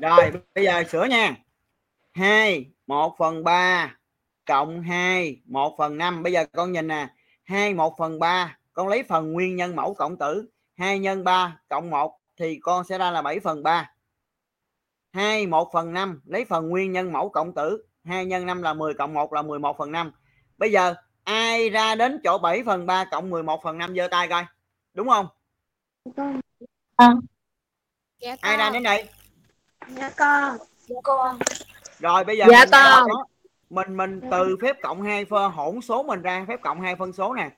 rồi bây giờ sửa nha. 2 1 phần 3 cộng 2 1 phần 5 bây giờ con nhìn nè. 2 1 phần 3 con lấy phần nguyên nhân mẫu cộng tử. 2 nhân 3 cộng 1 thì con sẽ ra là 7 phần 3 2 1 phần 5 lấy phần nguyên nhân mẫu cộng tử. 2 nhân 5 là 10 cộng 1 là 11 phần 5 bây giờ ai ra đến chỗ 7 phần 3 cộng 11 phần 5 giơ tay coi. Đúng không? Dạ ai ra đến đây Dạ con. Dạ con. rồi bây giờ Dạ mình con. mình mình từ phép cộng 2 phân hỗn số mình ra phép cộng 2 phân số nè.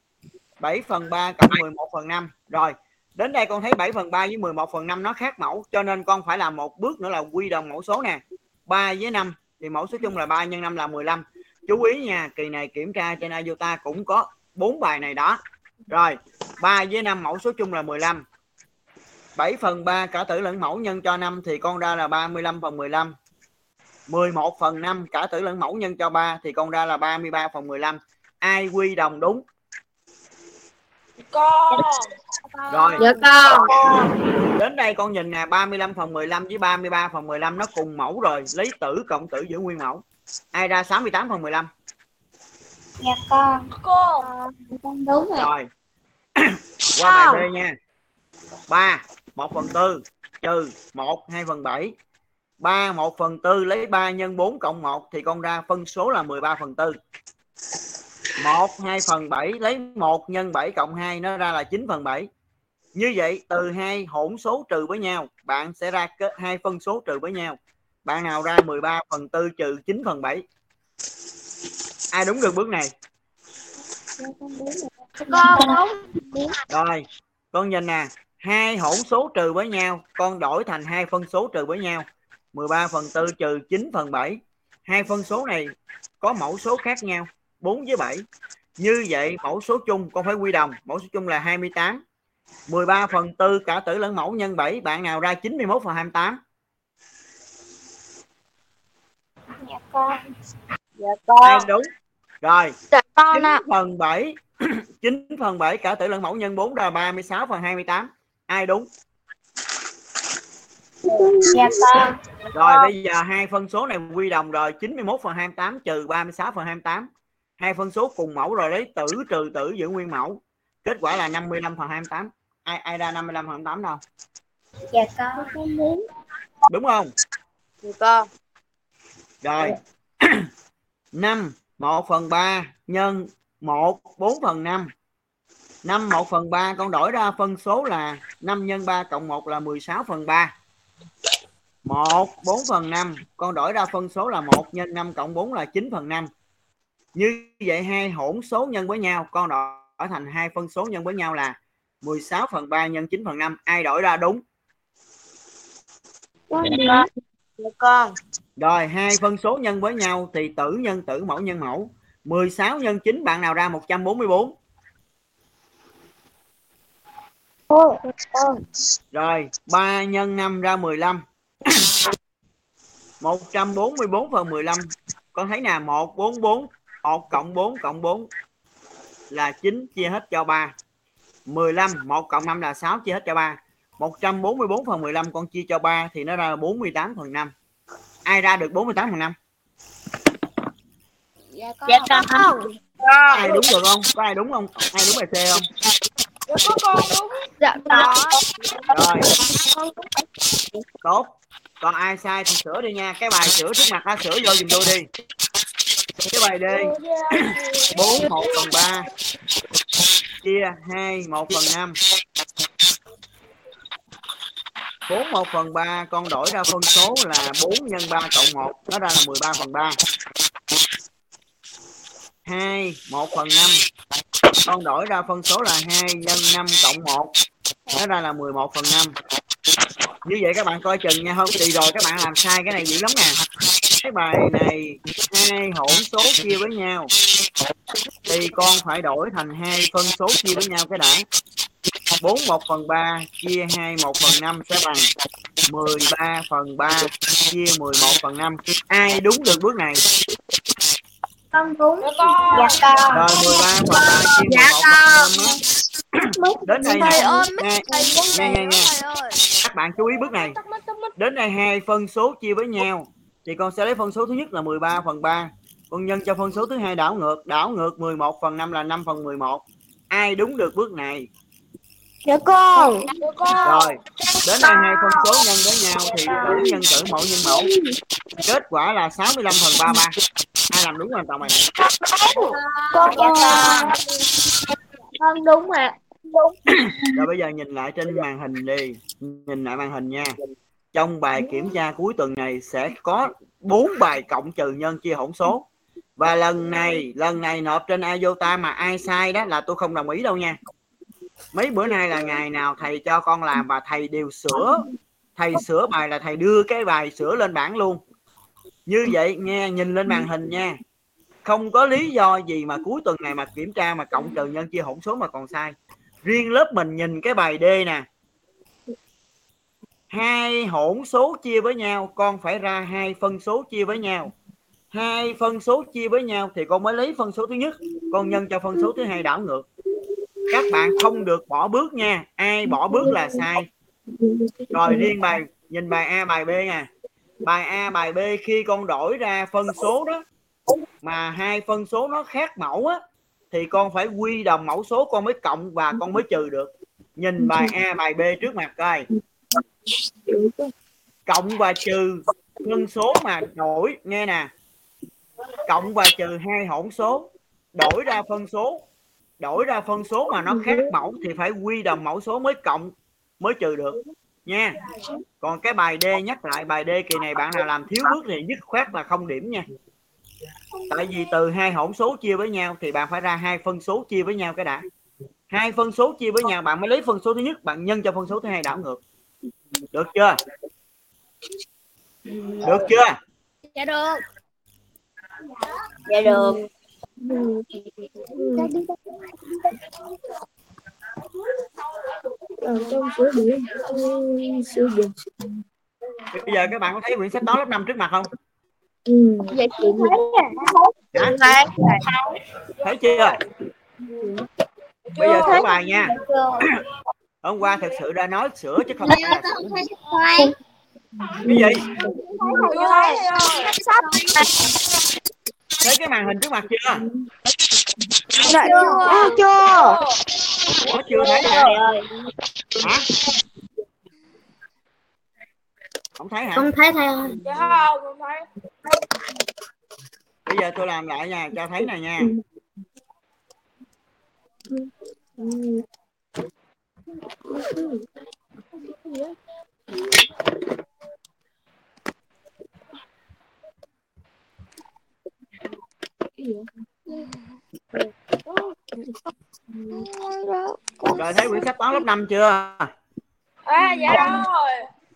7 phần 3 cộng 11 phần 5 rồi đến đây con thấy 7 phần 3 với 11 phần 5 nó khác mẫu cho nên con phải làm một bước nữa là quy đồng mẫu số nè. 3 với 5 thì mẫu số chung là 3 nhân 5 là 15 chú ý nha kỳ này kiểm tra trên IOTA cũng có bốn bài này đó. Rồi 3 với 5 mẫu số chung là 15 7 phần 3 cả tử lẫn mẫu nhân cho 5 thì con ra là 35 phần 15 11 phần 5 cả tử lẫn mẫu nhân cho 3 thì con ra là 33 phần 15 ai quy đồng đúng Con. rồi Dạ con. đến đây con nhìn nè 35 phần 15 với 33 phần 15 nó cùng mẫu rồi lấy tử cộng tử giữ nguyên mẫu ai ra 68 phần 15 Dạ con. Con. Con đúng rồi. rồi qua bài B nha 3 1 phần 4 trừ 1 2 phần 7 3 1 phần 4 lấy 3 nhân 4 cộng 1 thì con ra phân số là 13 phần 4 1 2 phần 7 lấy 1 nhân 7 cộng 2 nó ra là 9 phần 7 như vậy từ hai hỗn số trừ với nhau bạn sẽ ra hai phân số trừ với nhau. Bạn nào ra 13 phần 4 trừ 9 phần 7 ai đúng được bước này? Con đúng. rồi con nhìn nè hai hỗn số trừ với nhau con đổi thành hai phân số trừ với nhau. 13 phần 4 trừ 9 phần 7 hai phân số này có mẫu số khác nhau 4 với 7 như vậy mẫu số chung con phải quy đồng. Mẫu số chung là 28 13 phần 4 cả tử lẫn mẫu nhân 7 bạn nào ra 91 phần 28 Dạ con. Dạ con. đúng. Rồi. Dạ 9 con ạ. phần 7 9 phần 7 cả tử lẫn mẫu nhân 4 ra 36 phần 28 ai đúng? Dạ con. Rồi bây giờ hai phân số này quy đồng rồi 91 phần 28 trừ 36 phần 28 hai phân số cùng mẫu rồi lấy tử trừ tử giữ nguyên mẫu. Kết quả là 55 phần 28 ai ai ra 55 phần 28 đâu? Dạ con. Con đúng. đúng không? Dạ con. rồi. 5 1 phần 3 nhân 1 4 phần 5 5 1 phần 3 con đổi ra phân số là 5 nhân 3 cộng 1 là 16 phần 3 1 4 phần 5 con đổi ra phân số là 1 nhân 5 cộng 4 là 9 phần 5 như vậy hai hỗn số nhân với nhau con đổi thành hai phân số nhân với nhau là 16 phần 3 nhân 9 phần 5 ai đổi ra đúng? Con. Dạ. con. rồi hai phân số nhân với nhau thì tử nhân tử mẫu nhân mẫu. 16 nhân 9 bạn nào ra 144 Cô. Con. Rồi 3 nhân 5 ra 15 144 phần 15 Con thấy nè 144 1 cộng 4 cộng 4 Là 9 chia hết cho 3 15 1 cộng 5 là 6 chia hết cho 3 144 phần 15 con chia cho 3 Thì nó ra 48 phần 5 Ai ra được 48 phần 5 Dạ con. Dạ con. Ai đúng được không? Có ai đúng không? Ai đúng bài C không Dạ con con đúng. Dạ có. Rồi. Tốt. Còn ai sai thì sửa đi nha. Cái bài sửa trước mặt đã sửa vô dùm tôi đi. Cái bài D 4 1 phần 3 chia 2 1 phần 5 4 1 phần 3 con đổi ra phân số là 4 nhân 3 cộng 1 nó ra là 13 phần 3 2 1 phần 5 con đổi ra phân số là 2 nhân 5 cộng 1 nó ra là 11 phần 5 như vậy các bạn coi chừng nha không thì rồi các bạn làm sai cái này dữ lắm nè. Cái bài này hai hỗn số chia với nhau. Thì con phải đổi thành hai phân số chia với nhau cái đã. 4 1 phần 3 chia 2 1 phần 5 sẽ bằng 13 phần 3 chia 11 phần 5 ai đúng được bước này? Con đúng. Dạ con. Dạ con. rồi 13 phần 3 chia 11 Dạ phần 5 á. đến đây nè nghe, nghe nghe nghe. các bạn chú ý bước này. Đến đây hai phân số chia với nhau. Thì con sẽ lấy phân số thứ nhất là 13 phần 3 con nhân cho phân số thứ hai đảo ngược. Đảo ngược 11 phần 5 là 5 phần 11 ai đúng được bước này? Dạ con. Rồi đến đây hai phân số nhân với nhau thì tử nhân tử mẫu nhân mẫu. Kết quả là 65 phần 33 ai làm đúng hoàn toàn bài này con dạ con con đúng ạ đúng. Rồi bây giờ nhìn lại trên màn hình đi. Nhìn lại màn hình nha. Trong bài kiểm tra cuối tuần này sẽ có bốn bài cộng trừ nhân chia hỗn số. Và lần này lần này nộp trên iota mà ai sai đó là tôi không đồng ý đâu nha. Mấy bữa nay là ngày nào thầy cho con làm và thầy đều sửa. Thầy sửa bài là thầy đưa cái bài sửa lên bảng luôn như vậy nghe nhìn lên màn hình nha. Không có lý do gì mà cuối tuần này mà kiểm tra mà cộng trừ nhân chia hỗn số mà còn sai. Riêng lớp mình nhìn cái bài D nè. Hai hỗn số chia với nhau con phải ra hai phân số chia với nhau. Hai phân số chia với nhau thì con mới lấy phân số thứ nhất con nhân cho phân số thứ hai đảo ngược. Các bạn không được bỏ bước nha ai bỏ bước là sai. Rồi riêng bài nhìn bài A bài B nha bài A, bài B khi con đổi ra phân số đó, mà hai phân số nó khác mẫu á, thì con phải quy đồng mẫu số con mới cộng và con mới trừ được. Nhìn bài A, bài B trước mặt coi. Cộng và trừ phân số mà đổi, nghe nè. Cộng và trừ hai hỗn số, đổi ra phân số. Đổi ra phân số mà nó khác mẫu thì phải quy đồng mẫu số mới cộng, mới trừ được nha. Còn cái bài D nhắc lại bài D kỳ này bạn nào làm thiếu bước thì dứt khoát là không điểm nha. Tại vì từ hai hỗn số chia với nhau thì bạn phải ra hai phân số chia với nhau cái đã. Hai phân số chia với nhau bạn mới lấy phân số thứ nhất bạn nhân cho phân số thứ hai đảo ngược. Được chưa? Được chưa? Dạ được. Dạ được ở trong số điểm sử dụng. Bây giờ các bạn có thấy quyển sách toán lớp 5 trước mặt không? Ừ. dạ chị thấy Hả? thấy thấy chưa? Bây giờ sửa bài nha. Hôm qua thật sự đã nói sửa chứ không phải. là sửa cái gì? Thấy cái màn hình trước mặt chưa dạ chưa. chưa? Ủa, chưa thấy hả? Hả? Không thấy hả? Không thấy thầy ơi bây giờ tôi làm lại nha cho thấy này nha rồi thấy quyển sách toán lớp 5 chưa? À dạ rồi.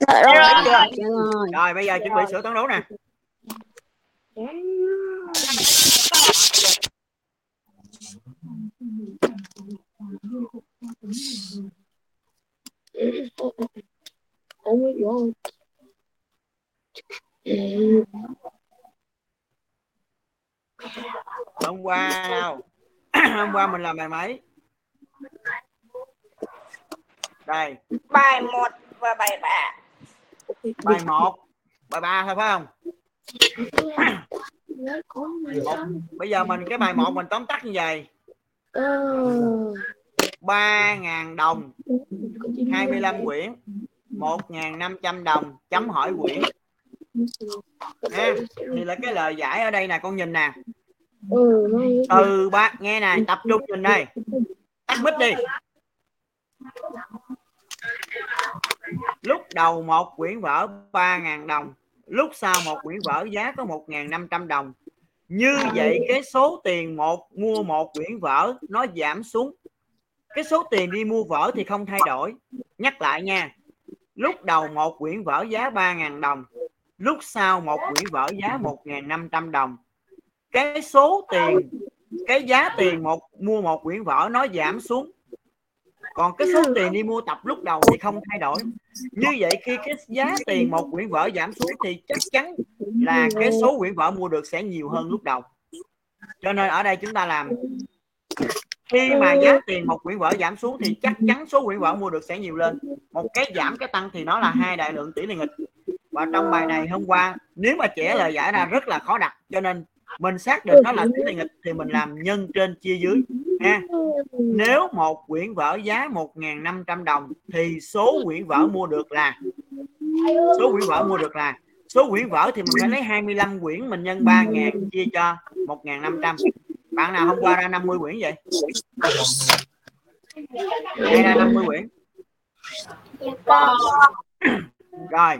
Thấy chưa? Dạ rồi. Rồi bây giờ chuẩn bị sửa toán đố nè. ôi dồi hôm qua đâu hôm qua mình làm bài mấy? Đây. Bài 1 và bài 3 bài 1 bài 3 thôi phải không? Một, bây giờ mình cái bài 1 mình tóm tắt như vậy. Ờ 3.000 đồng 25 quyển. 1.500 đồng chấm hỏi quyển. Ha thì là cái lời giải ở đây nè con nhìn nè ừ từ ba nghe này, tập trung nhìn đây. Tắt mic đi. Lúc đầu một quyển vở 3.000 đồng, lúc sau một quyển vở giá có 1.500 đồng. Như vậy, cái số tiền một, mua một quyển vở nó giảm xuống. Cái số tiền đi mua vở thì không thay đổi. Nhắc lại nha, lúc đầu một quyển vở giá 3.000 đồng, lúc sau một quyển vở giá 1.500 đồng cái số tiền, cái giá tiền một, mua một quyển vở nó giảm xuống. Còn cái số tiền đi mua tập lúc đầu thì không thay đổi. Như vậy khi cái giá tiền một quyển vở giảm xuống thì chắc chắn là cái số quyển vở mua được sẽ nhiều hơn lúc đầu. Cho nên ở đây chúng ta làm, khi mà giá tiền một quyển vở giảm xuống thì chắc chắn số quyển vở mua được sẽ nhiều lên. Một cái giảm, cái tăng thì nó là hai đại lượng tỷ lệ nghịch. Và trong bài này hôm qua, nếu mà trẻ lời giải ra rất là khó đặt. Cho nên mình xác định nó là tỷ lệ nghịch thì mình làm nhân trên chia dưới ha. Nếu một quyển vở giá 1.500 đồng thì số quyển vở mua được là số quyển vở mua được là số quyển vở thì mình phải lấy 25 quyển mình nhân 3.000 chia cho 1.500 bạn nào hôm qua ra 50 quyển vậy? Đây ra 50 quyển. Rồi.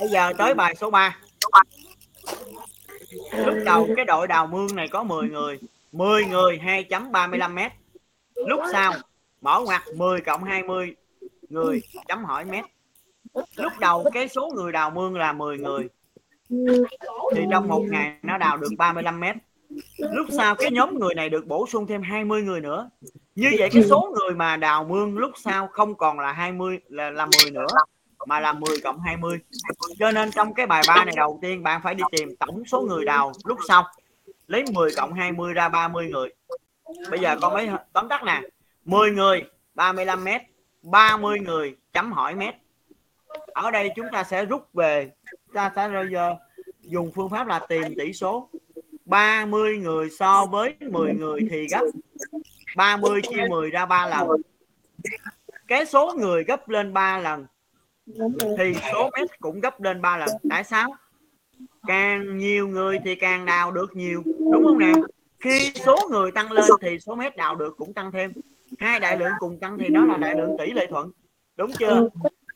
Bây giờ tới bài số 3 lúc đầu cái đội đào mương này có 10 người. 10 người 2.35 mét. Lúc sau mở ngoặt 10 cộng 20 người chấm hỏi mét. Lúc đầu cái số người đào mương là 10 người. Thì trong một ngày nó đào được 35 mét. Lúc sau cái nhóm người này được bổ sung thêm 20 người nữa. Như vậy cái số người mà đào mương lúc sau không còn là 20 là, là 10 nữa mà là 10 cộng 20 cho nên trong cái bài 3 này đầu tiên bạn phải đi tìm tổng số người đào lúc sau. Lấy 10 cộng 20 ra 30 người. Bây giờ con mới tóm tắt nè. 10 người 35 mét. 30 người, chấm hỏi mét. Ở đây chúng ta sẽ rút về. Ta sẽ giờ dùng phương pháp là tìm tỷ số. 30 người so với 10 người thì gấp. 30 chia 10 ra 3 lần. Cái số người gấp lên 3 lần thì số mét cũng gấp lên 3 lần. Tại sao? Càng nhiều người thì càng đào được nhiều. Đúng không nè khi số người tăng lên thì số mét đào được cũng tăng thêm. Hai đại lượng cùng tăng thì đó là đại lượng tỷ lệ thuận. Đúng chưa?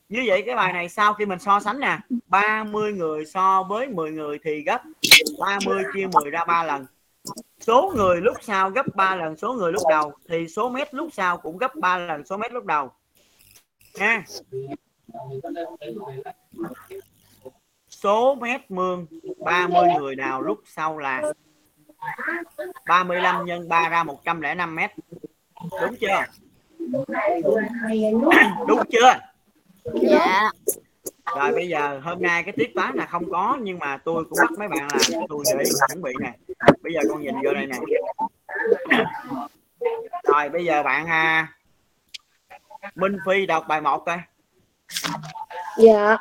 Như vậy cái bài này sau khi mình so sánh nè 30 người so với 10 người thì gấp 30 chia 10 ra 3 lần. Số người lúc sau gấp 3 lần số người lúc đầu thì số mét lúc sau cũng gấp 3 lần số mét lúc đầu. Ha số mét mương 30 người nào lúc sau là 35 nhân 3 ra 105 mét. Đúng chưa? Đúng chưa? Dạ. rồi bây giờ hôm nay cái tiết toán là không có nhưng mà tôi cũng bắt mấy bạn làm tôi để chuẩn bị nè. Bây giờ con nhìn vô đây nè. Rồi bây giờ bạn à, Minh Phi đọc bài 1 coi dạ.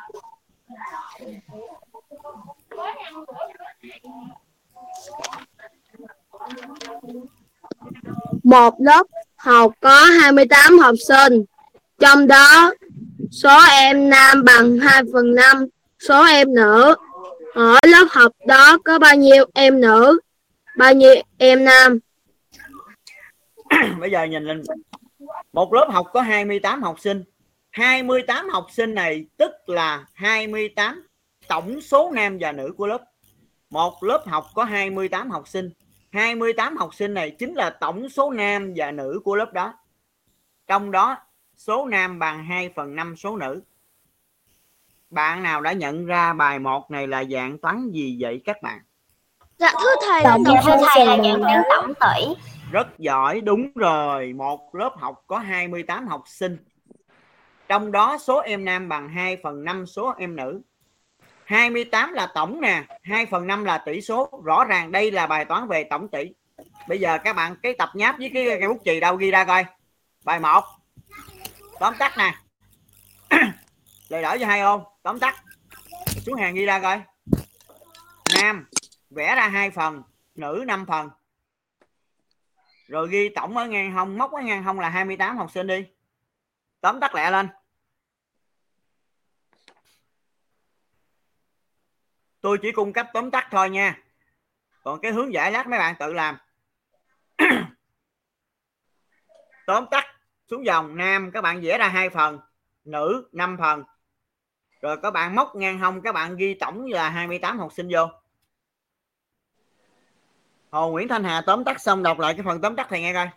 Một lớp học có 28 học sinh, trong đó số em nam bằng 2 phần 5 số em nữ. Ở lớp học đó có bao nhiêu em nữ, bao nhiêu em nam? Bây giờ nhìn lên. Một lớp học có 28 học sinh 28 học sinh này tức là 28 tổng số nam và nữ của lớp. Một lớp học có 28 học sinh. 28 học sinh này chính là tổng số nam và nữ của lớp đó. Trong đó số nam bằng 2 phần 5 số nữ. Bạn nào đã nhận ra bài 1 này là dạng toán gì vậy các bạn? Dạ thưa thầy là dạ thưa thầy là dạng toán tổng tỷ. Rất giỏi đúng rồi. Một lớp học có 28 học sinh trong đó số em nam bằng 2 phần 5 số em nữ. 28 là tổng nè 2 phần 5 là tỷ số. Rõ ràng đây là bài toán về tổng tỷ. Bây giờ các bạn cái tập nháp với cái, cái bút chì đâu ghi ra coi. Bài 1 tóm tắt nè. Lời đỡ cho hai ô tóm tắt. Xuống hàng ghi ra coi. Nam vẽ ra hai phần nữ 5 phần. Rồi ghi tổng ở ngang hông móc ở ngang hông là 28 học sinh đi. Tóm tắt lẹ lên. Tôi chỉ cung cấp tóm tắt thôi nha. Còn cái hướng giải lát mấy bạn tự làm. Tóm tắt xuống dòng, nam, các bạn vẽ ra hai phần, nữ 5 phần. Rồi các bạn móc ngang hông, các bạn ghi tổng là 28 học sinh vô. Hồ Nguyễn Thanh Hà tóm tắt xong, đọc lại cái phần tóm tắt thầy nghe coi.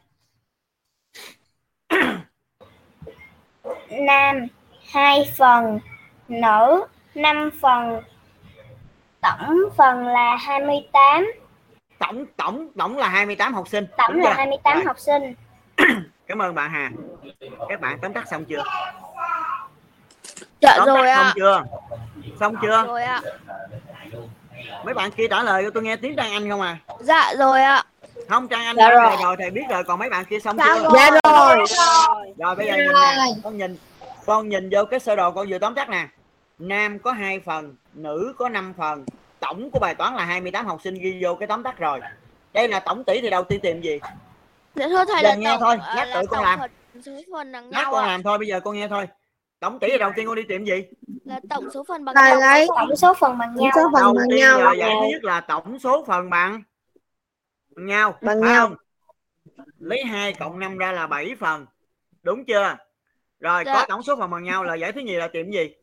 Nam 2 phần, nữ 5 phần tổng phần là 28 tổng tổng tổng là 28 học sinh tổng đúng là chưa? 28 Rồi, học sinh cảm ơn bạn Hà các bạn tóm tắt xong chưa Dạ tóm rồi tắt xong ạ. chưa xong chưa Rồi ạ. mấy bạn kia trả lời tôi nghe tiếng Trang Anh không à Dạ rồi ạ. không Trang Anh Dạ trả rồi. lời rồi thầy biết rồi còn mấy bạn kia xong Dạ chưa rồi. dạ rồi rồi bây giờ nhìn nè con nhìn con nhìn vô cái sơ đồ con vừa tóm tắt nè nam có hai phần nữ có 5 phần tổng của bài toán là 28 học sinh ghi vô cái tóm tắt rồi đây là tổng tỷ thì đầu tiên tìm gì Dạ thưa thầy Giờ là nghe tổng, thôi, à, nhắc là tự con làm. Lát nhau con ạ. làm thôi bây giờ con nghe thôi tổng tỷ thì đầu tiên con đi tìm gì Là tổng số phần bằng Thầy nhau. lấy tổng số phần bằng nhau số phần đầu bằng tiên nhau giải thứ nhất là tổng số phần bằng bằng nhau Bằng phải nhau. không? lấy 2 cộng 5 ra là 7 phần đúng chưa rồi Dạ. có tổng số phần bằng nhau lời giải thứ nhì là tìm gì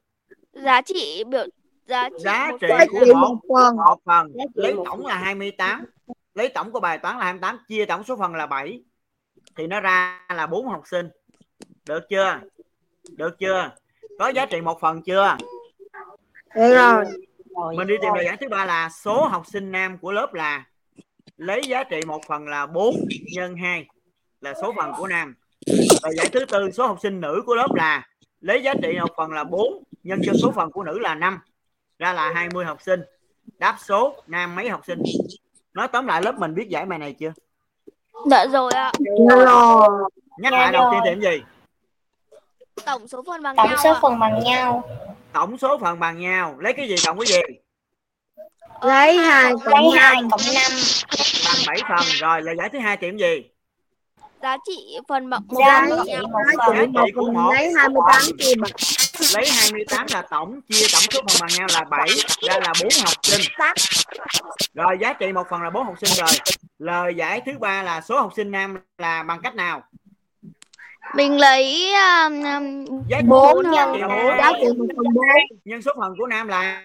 Giá trị biểu giá trị Giá một trị của một. một phần. một phần. Lấy tổng là 28 lấy tổng của bài toán là 28 chia tổng số phần là 7 thì nó ra là 4 học sinh. Được chưa? Được chưa? Có giá trị một phần chưa? Được rồi. Mình đi tìm lời giải thứ ba là số học sinh nam của lớp là lấy giá trị một phần là 4 nhân 2 là số phần của nam. Lời giải thứ tư số học sinh nữ của lớp là lấy giá trị một phần là 4 nhân cho số phần của nữ là 5 ra là 20 học sinh. Đáp số nam mấy học sinh? Nói tóm lại lớp mình biết giải bài này chưa? Dạ rồi ạ. được rồi. Nhắc Dạ lại đầu rồi. tiên tìm gì? Tổng số phần bằng tổng nhau số phần bằng nhau. Tổng số phần bằng nhau. Lấy cái gì cộng cái gì? Lấy hai lấy cộng hai cộng năm. Bằng 7 phần. Rồi lời giải thứ hai tìm gì? Giá trị phần bằng một giá trị nhau. một giá phần. trị một phần lấy 28 chia bằng lấy 28 là tổng chia tổng số phần bằng nhau là 7 ra là 4 học sinh. Rồi giá trị một phần là 4 học sinh rồi. Lời giải thứ ba là số học sinh nam là bằng cách nào? Mình lấy um, um, giá trị Bốn giá nhân trị năm. bốn giá trị phần bốn nhân số phần của nam là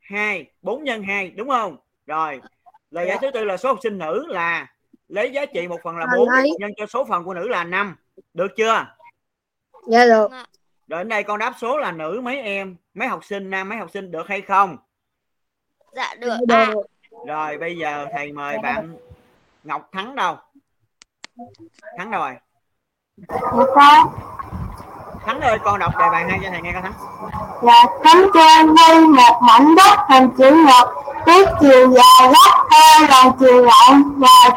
2 4 nhân 2 đúng không? Rồi lời giải thứ tư là số học sinh nữ là lấy giá trị một phần là 4 Lấy. nhân cho số phần của nữ là 5 được chưa? Dạ được. Ạ. rồi đến đây con đáp số là nữ mấy em? Mấy học sinh nam mấy học sinh được hay không? Dạ được. Ạ. được. Rồi bây giờ thầy mời bạn Ngọc Thắng đâu? Thắng đâu rồi? Thắng ơi con đọc đề bài hai cho thầy nghe con Thắng. Là cánh trên đây một mảnh đất hình chữ nhật biết chiều dài gấp hai lần chiều rộng và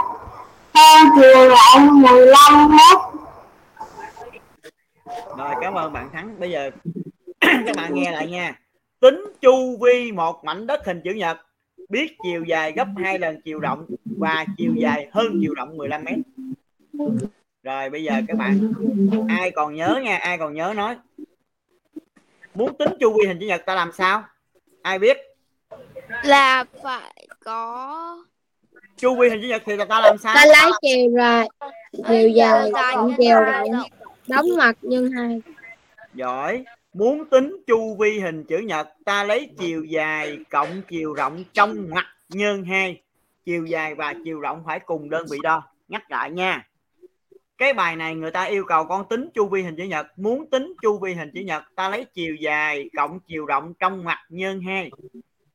theo chiều rộng 15 mét rồi cảm ơn bạn Thắng. Bây giờ các bạn nghe lại nha. Tính chu vi một mảnh đất hình chữ nhật biết chiều dài gấp hai lần chiều rộng và chiều dài hơn chiều rộng 15 mét. Rồi bây giờ các bạn ai còn nhớ nha ai còn nhớ nói. Muốn tính chu vi hình chữ nhật ta làm sao? Ai biết? Là phải có chu vi hình chữ nhật thì ta làm sao? Ta lấy chiều dài chiều dài chiều rộng đóng mặt nhân hai. Giỏi. Muốn tính chu vi hình chữ nhật, ta lấy chiều dài cộng chiều rộng trong mặt nhân hai. chiều dài và chiều rộng phải cùng đơn vị đo. Nhắc lại nha. Cái bài này người ta yêu cầu con tính chu vi hình chữ nhật. Muốn tính chu vi hình chữ nhật, ta lấy chiều dài cộng chiều rộng trong mặt nhân hai.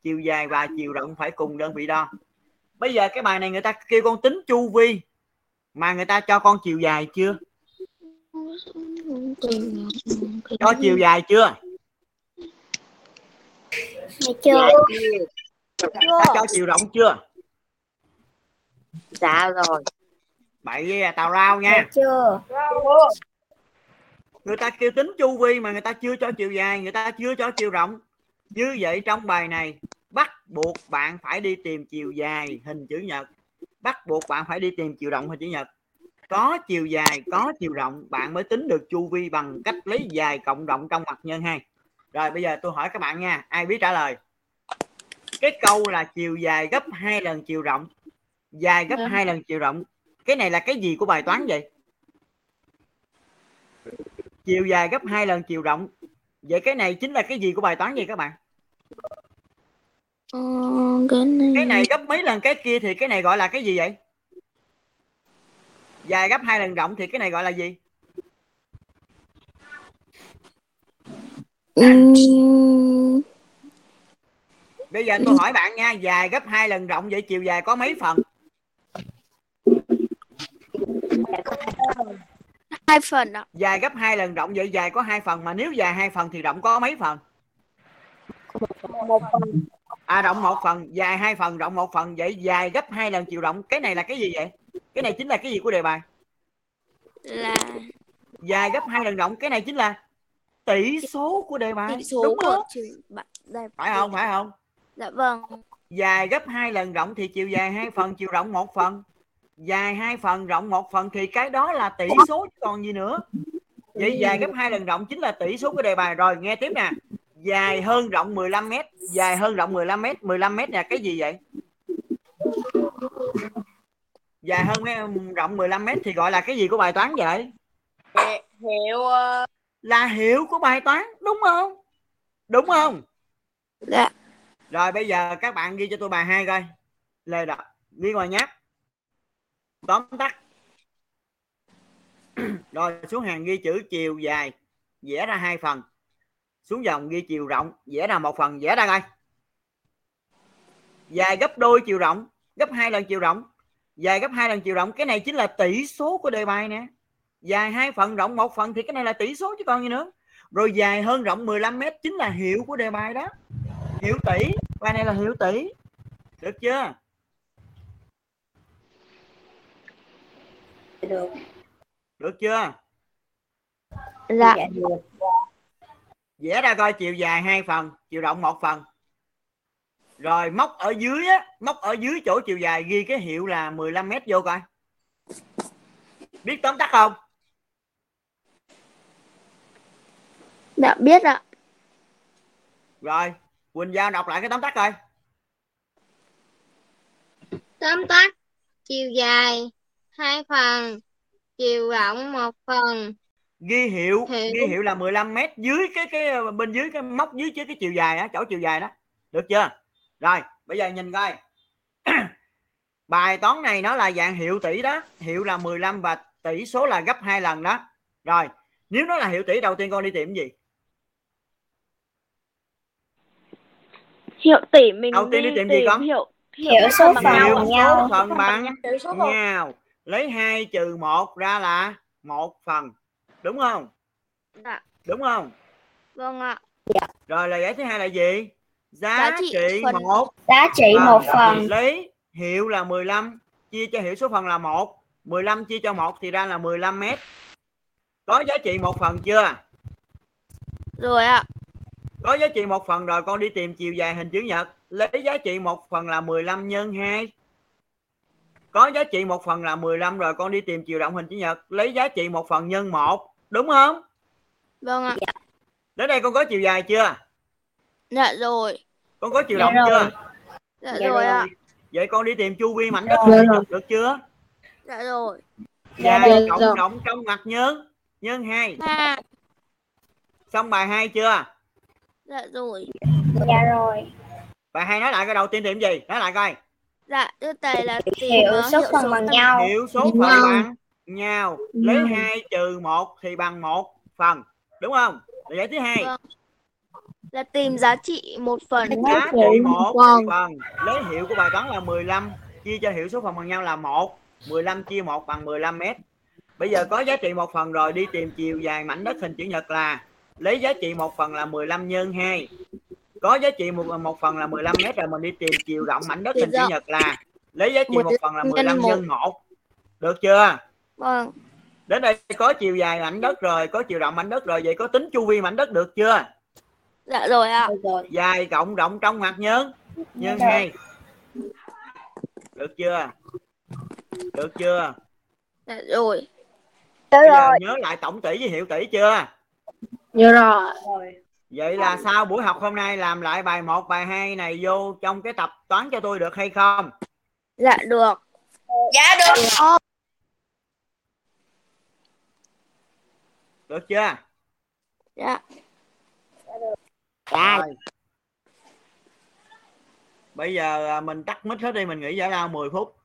chiều dài và chiều rộng phải cùng đơn vị đo. Bây giờ cái bài này người ta kêu con tính chu vi, mà người ta cho con chiều dài chưa? Cho chiều dài chưa? Nghe chưa. Ta cho chiều. Rộng chưa? Dạ rồi. Bậy tào rao nha. Nghe chưa. Người ta kêu tính chu vi mà người ta chưa cho chiều dài người ta chưa cho chiều rộng. Như vậy trong bài này bắt buộc bạn phải đi tìm chiều dài hình chữ nhật. Bắt buộc bạn phải đi tìm chiều rộng hình chữ nhật có chiều dài có chiều rộng bạn mới tính được chu vi bằng cách lấy dài cộng rộng trong mặt nhân hai. Rồi bây giờ tôi hỏi các bạn nha ai biết trả lời? Cái câu là chiều dài gấp hai lần chiều rộng dài gấp hai lần chiều rộng. Cái này là cái gì của bài toán vậy? Chiều dài gấp hai lần chiều rộng. Vậy cái này chính là cái gì của bài toán gì các bạn? Ờ, cái này cái này gấp mấy lần cái kia thì cái này gọi là cái gì vậy dài gấp hai lần rộng thì cái này gọi là gì? Ừm, bây giờ tôi hỏi bạn nha dài gấp hai lần rộng vậy chiều dài có mấy phần? Hai phần ạ. Dài gấp hai lần rộng vậy dài có hai phần mà nếu dài hai phần thì rộng có mấy phần? À rộng một phần dài hai phần rộng một phần vậy dài gấp hai lần chiều rộng cái này là cái gì vậy cái này chính là cái gì của đề bài? Là dài gấp hai lần rộng. Cái này chính là tỷ số của đề bài. Tỷ số đúng không phải không? Phải không? Dạ vâng. Dài gấp hai lần rộng thì chiều dài hai phần chiều rộng một phần. Dài hai phần rộng một phần thì cái đó là tỷ số chứ còn gì nữa. Vậy dài gấp hai lần rộng chính là tỷ số của đề bài. Rồi nghe tiếp nè. Dài hơn rộng 15 mét. Dài hơn rộng 15 mét. 15 mét là cái gì vậy dài hơn rộng 15 mét thì gọi là cái gì của bài toán vậy? Hiệu ờ, là hiệu của bài toán đúng không? Đúng không? Dạ. Rồi bây giờ các bạn ghi cho tôi bài hai coi. Lê đọc ghi ngoài nháp. Tóm tắt. Rồi xuống hàng ghi chữ chiều dài vẽ ra hai phần. Xuống dòng ghi chiều rộng vẽ ra một phần vẽ ra coi. Dài gấp đôi chiều rộng gấp hai lần chiều rộng dài gấp hai lần chiều rộng cái này chính là tỷ số của đề bài nè. Dài hai phần rộng một phần thì cái này là tỷ số chứ còn gì nữa. Rồi dài hơn rộng 15 mét chính là hiệu của đề bài đó. Hiệu tỷ bài này là hiệu tỷ. Được chưa? Được. được chưa? Dạ. Dạ được. vẽ ra coi chiều dài hai phần chiều rộng một phần rồi móc ở dưới á móc ở dưới chỗ chiều dài ghi cái hiệu là 15 mét vô coi. Biết tóm tắt không? Dạ biết ạ. Rồi quỳnh giao đọc lại cái tóm tắt coi. Tóm tắt, chiều dài hai phần, chiều rộng một phần. ghi hiệu Hiệu. ghi hiệu. là 15 mét dưới cái cái bên dưới cái móc dưới chứ cái chiều dài á chỗ chiều dài đó. Được chưa rồi bây giờ nhìn coi. Bài toán này nó là dạng hiệu tỷ đó. Hiệu là 15 và tỷ số là gấp hai lần đó. Rồi nếu nó là hiệu tỷ đầu tiên con đi tìm cái gì? Hiệu tỷ mình Đầu tiên đi tìm gì con? hiệu Hiệu số bằng hiệu bằng số nhau. phần bằng nhau lấy 2 trừ 1 ra là một phần. Đúng không? Dạ. Đúng không? Vâng ạ. Rồi lời giải thứ hai là gì giá, Giá trị trị phần- một. Giá trị một thì phần. lấy hiệu là 15 chia cho hiệu số phần là 1 15 chia cho 1 thì ra là 15 mét. Có giá trị một phần chưa? Rồi ạ. Có giá trị một phần rồi con đi tìm chiều dài hình chữ nhật. Lấy giá trị một phần là 15 nhân 2 có giá trị một phần là 15 rồi con đi tìm chiều rộng hình chữ nhật. Lấy giá trị một phần nhân 1 đúng không? Vâng ạ. Đến đây con có chiều dài chưa dạ rồi. Con có chiều Dạ rộng rồi. chưa dạ Dạ rồi ạ. vậy con đi tìm chu vi mảnh đất Dạ được chưa? Dạ rồi. Dạ dài rồi. cộng Rồi. rộng trong mặt nhân nhân 2 ha xong bài 2 chưa? Dạ rồi. Dạ rồi. bài 2 nói lại cái đầu tiên tìm gì? Nói lại coi. Dạ thứ này là tìm Hiệu ờ, số phần bằng nhau. hiệu số phần bằng nhau. Lấy. 2 trừ 1 thì bằng 1 phần. Đúng không? Giải thứ hai. Vâng. Là tìm giá trị một phần. Giá trị một phần. phần. Lấy hiệu của bài toán là 15 chia cho hiệu số phần bằng nhau là 1 15 chia 1 bằng 15 mét. Bây giờ có giá trị một phần rồi đi tìm chiều dài mảnh đất hình chữ nhật là lấy giá trị một phần là 15 nhân 2 có giá trị một, một phần là 15 mét rồi mình đi tìm chiều rộng mảnh đất hình chữ nhật là lấy giá trị một phần là 15 nhân một. nhân 1 được chưa? Vâng. Đến đây có chiều dài mảnh đất rồi có chiều rộng mảnh đất rồi vậy có tính chu vi mảnh đất được chưa dạ rồi ạ. Rồi. dài cộng rộng trong mặt nhân nhân Được. hai. Được chưa? Được chưa? Dạ rồi. Bây giờ nhớ lại tổng tỷ với hiệu tỷ chưa? Dạ rồi. Rồi. vậy là sau buổi học hôm nay làm lại bài 1, bài 2 này vô trong cái tập toán cho tôi được hay không? Dạ được. Dạ được. được chưa? Dạ rồi. Bây giờ à, mình tắt mic hết đi mình nghỉ giải lao 10 phút.